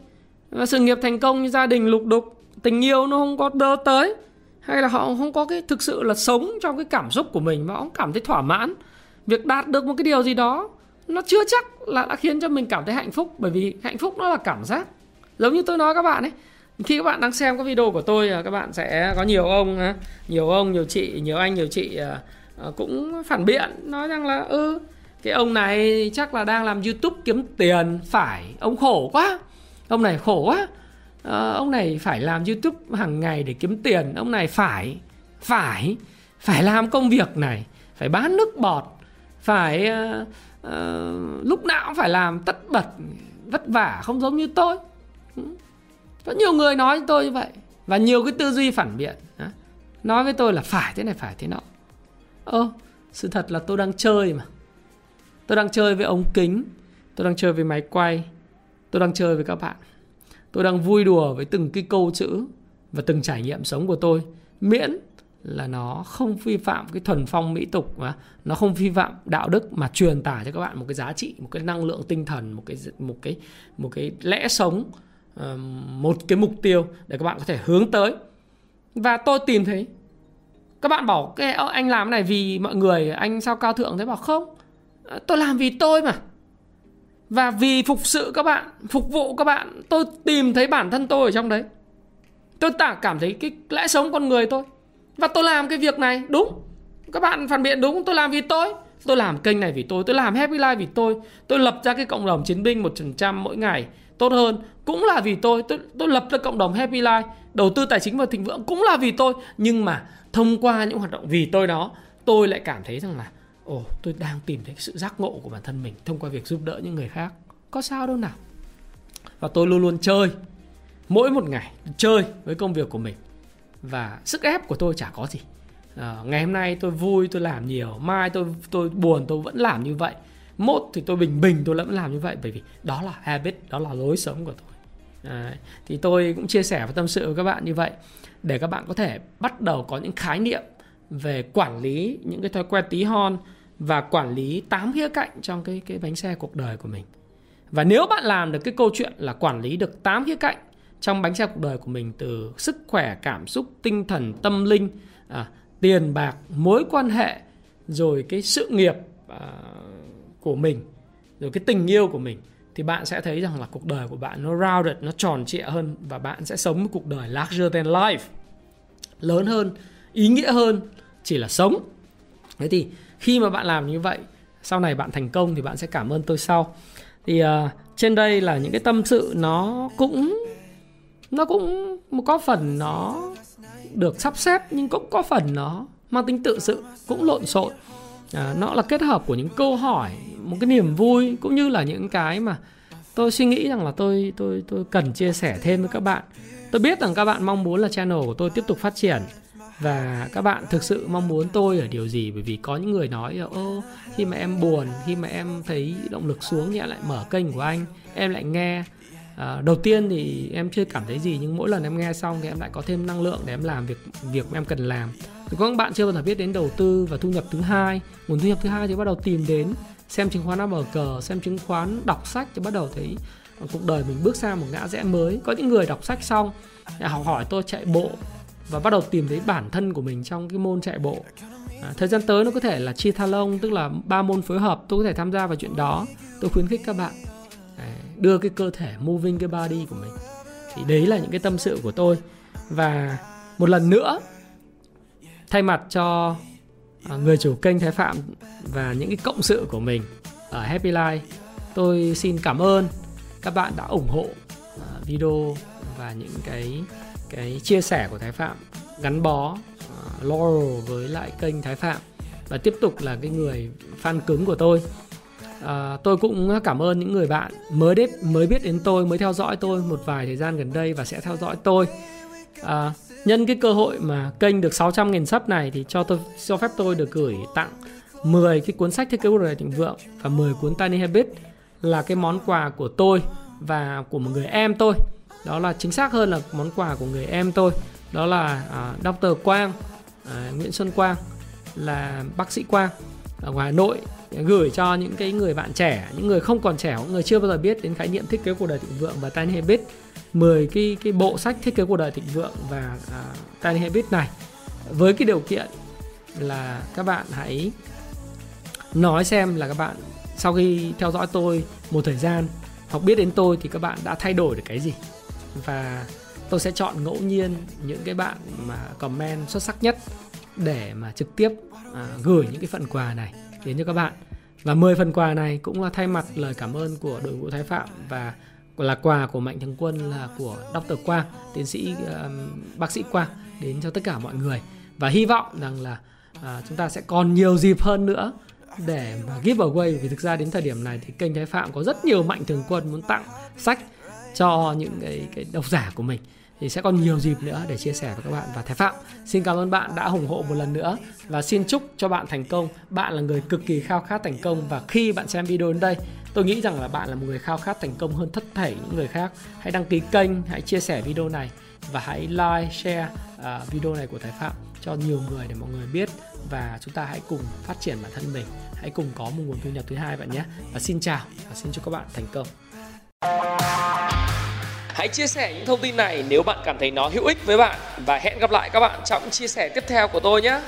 Và sự nghiệp thành công như gia đình lục đục tình yêu nó không có đỡ tới. Hay là họ không có cái thực sự là sống trong cái cảm xúc của mình và họ cảm thấy thỏa mãn. Việc đạt được một cái điều gì đó nó chưa chắc là đã khiến cho mình cảm thấy hạnh phúc. Bởi vì hạnh phúc nó là cảm giác. Giống như tôi nói các bạn ấy khi các bạn đang xem các video của tôi à, các bạn sẽ có nhiều ông nhiều ông nhiều chị nhiều anh nhiều chị à, à, cũng phản biện nói rằng là ừ cái ông này chắc là đang làm youtube kiếm tiền phải. Ông khổ quá ông này khổ quá. Ờ, ông này phải làm youtube hàng ngày để kiếm tiền ông này phải phải phải làm công việc này phải bán nước bọt phải uh, uh, lúc nào cũng phải làm tất bật vất vả không giống như tôi. Ừ có nhiều người nói với tôi như vậy. Và nhiều cái tư duy phản biện nói với tôi là phải thế này, phải thế nọ. Ơ, sự thật là tôi đang chơi mà. Tôi đang chơi với ống kính, tôi đang chơi với máy quay, tôi đang chơi với các bạn. Tôi đang vui đùa với từng cái câu chữ và từng trải nghiệm sống của tôi, miễn là nó không vi phạm cái thuần phong mỹ tục mà, nó không vi phạm đạo đức mà truyền tải cho các bạn một cái giá trị, một cái năng lượng tinh thần, một cái một cái một cái lẽ sống một cái mục tiêu để các bạn có thể hướng tới. Và tôi tìm thấy, các bạn bảo, cái anh làm cái này vì mọi người, anh sao cao thượng? Thế bảo, không ờ, tôi làm vì tôi mà. Và vì phục sự các bạn, phục vụ các bạn, tôi tìm thấy bản thân tôi ở trong đấy. Tôi tả cảm thấy cái lẽ sống con người tôi. Và tôi làm cái việc này, đúng. Các bạn phản biện, đúng, tôi làm vì tôi. Tôi làm kênh này vì tôi tôi làm happy life vì tôi. Tôi lập ra cái cộng đồng chiến binh một phần trăm mỗi ngày tốt hơn. Cũng là vì tôi tôi tôi lập ra cộng đồng happy life đầu tư tài chính và thịnh vượng cũng là vì tôi. Nhưng mà thông qua những hoạt động vì tôi đó tôi lại cảm thấy rằng là ồ tôi đang tìm thấy sự giác ngộ của bản thân mình thông qua việc giúp đỡ những người khác. Có sao đâu nào. Và tôi luôn luôn chơi. Mỗi một ngày chơi với công việc của mình. Và sức ép của tôi chả có gì. À, ngày hôm nay tôi vui tôi làm nhiều. Mai tôi tôi buồn tôi vẫn làm như vậy mốt thì tôi bình bình tôi vẫn làm như vậy bởi vì đó là habit đó là lối sống của tôi Đấy. thì tôi cũng chia sẻ và tâm sự với các bạn như vậy để các bạn có thể bắt đầu có những khái niệm về quản lý những cái thói quen tí hon và quản lý tám khía cạnh trong cái cái bánh xe cuộc đời của mình và nếu bạn làm được cái câu chuyện là quản lý được tám khía cạnh trong bánh xe cuộc đời của mình từ sức khỏe, cảm xúc, tinh thần, tâm linh, à, tiền bạc, mối quan hệ, rồi cái sự nghiệp à, của mình, rồi cái tình yêu của mình thì bạn sẽ thấy rằng là cuộc đời của bạn nó rounded, nó tròn trịa hơn và bạn sẽ sống một cuộc đời larger than life, lớn hơn, ý nghĩa hơn chỉ là sống. Thế thì khi mà bạn làm như vậy, sau này bạn thành công thì bạn sẽ cảm ơn tôi sau. Thì uh, trên đây là những cái tâm sự nó cũng nó cũng một có phần nó được sắp xếp nhưng cũng có phần nó mang tính tự sự cũng lộn xộn à, nó là kết hợp của những câu hỏi một cái niềm vui cũng như là những cái mà tôi suy nghĩ rằng là tôi tôi tôi cần chia sẻ thêm với các bạn. Tôi biết rằng các bạn mong muốn là channel của tôi tiếp tục phát triển và các bạn thực sự mong muốn tôi ở điều gì. Bởi vì có những người nói là ô khi mà em buồn khi mà em thấy động lực xuống thì em lại mở kênh của anh em lại nghe. À, đầu tiên thì em chưa cảm thấy gì nhưng mỗi lần em nghe xong thì em lại có thêm năng lượng để em làm việc việc mà em cần làm. Thì có các bạn chưa bao giờ biết đến đầu tư và thu nhập thứ hai. Nguồn thu nhập thứ hai thì bắt đầu tìm đến xem chứng khoán ở cờ xem chứng khoán đọc sách thì bắt đầu thấy cuộc đời mình bước sang một ngã rẽ mới. Có những người đọc sách xong học hỏi tôi chạy bộ và bắt đầu tìm thấy bản thân của mình trong cái môn chạy bộ. À, thời gian tới nó có thể là chia lông tức là ba môn phối hợp tôi có thể tham gia vào chuyện đó. Tôi khuyến khích các bạn à, đưa cái cơ thể moving cái body của mình. Thì đấy là những cái tâm sự của tôi. Và một lần nữa thay mặt cho À, người chủ kênh Thái Phạm và những cái cộng sự của mình ở Happy Life tôi xin cảm ơn các bạn đã ủng hộ à, video và những cái cái chia sẻ của Thái Phạm gắn bó à, uh, Laurel với lại kênh Thái Phạm và tiếp tục là cái người fan cứng của tôi. À, tôi cũng cảm ơn những người bạn mới đếp mới biết đến tôi mới theo dõi tôi một vài thời gian gần đây và sẽ theo dõi tôi. À, nhân cái cơ hội mà kênh được 600 nghìn sub này thì cho tôi cho phép tôi được gửi tặng 10 cái cuốn sách thiết kế cuộc đời thịnh vượng và 10 cuốn Tiny Habit là cái món quà của tôi và của một người em tôi đó là chính xác hơn là món quà của người em tôi đó là à, uh, Dr. Quang uh, Nguyễn Xuân Quang là bác sĩ Quang ở ngoài Hà Nội gửi cho những cái người bạn trẻ những người không còn trẻ những người chưa bao giờ biết đến khái niệm thiết kế cuộc đời thịnh vượng và Tiny Habit 10 cái cái bộ sách thiết kế cuộc đời thịnh vượng và uh, Tiny Habit này. Với cái điều kiện là các bạn hãy nói xem là các bạn sau khi theo dõi tôi một thời gian hoặc biết đến tôi thì các bạn đã thay đổi được cái gì? Và tôi sẽ chọn ngẫu nhiên những cái bạn mà comment xuất sắc nhất để mà trực tiếp à, gửi những cái phần quà này đến cho các bạn. Và 10 phần quà này cũng là thay mặt lời cảm ơn của đội ngũ Thái Phạm và là quà của Mạnh Thường Quân là của Dr. Quang, tiến sĩ uh, bác sĩ Quang đến cho tất cả mọi người. Và hy vọng rằng là uh, chúng ta sẽ còn nhiều dịp hơn nữa để mà giveaway vì thực ra đến thời điểm này thì kênh Thái Phạm có rất nhiều Mạnh Thường Quân muốn tặng sách cho những cái, cái độc giả của mình. Thì sẽ còn nhiều dịp nữa để chia sẻ với các bạn. Và Thái Phạm xin cảm ơn bạn đã ủng hộ một lần nữa. Và xin chúc cho bạn thành công. Bạn là người cực kỳ khao khát thành công. Và khi bạn xem video đến đây tôi nghĩ rằng là bạn là một người khao khát thành công hơn thất thể những người khác. Hãy đăng ký kênh hãy chia sẻ video này và hãy like share uh, video này của Thái Phạm cho nhiều người để mọi người biết. Và chúng ta hãy cùng phát triển bản thân mình. Hãy cùng có một nguồn thu nhập thứ hai bạn nhé. Và xin chào và xin chúc các bạn thành công. Hãy chia sẻ những thông tin này nếu bạn cảm thấy nó hữu ích với bạn. Và hẹn gặp lại các bạn trong chia sẻ tiếp theo của tôi nhé.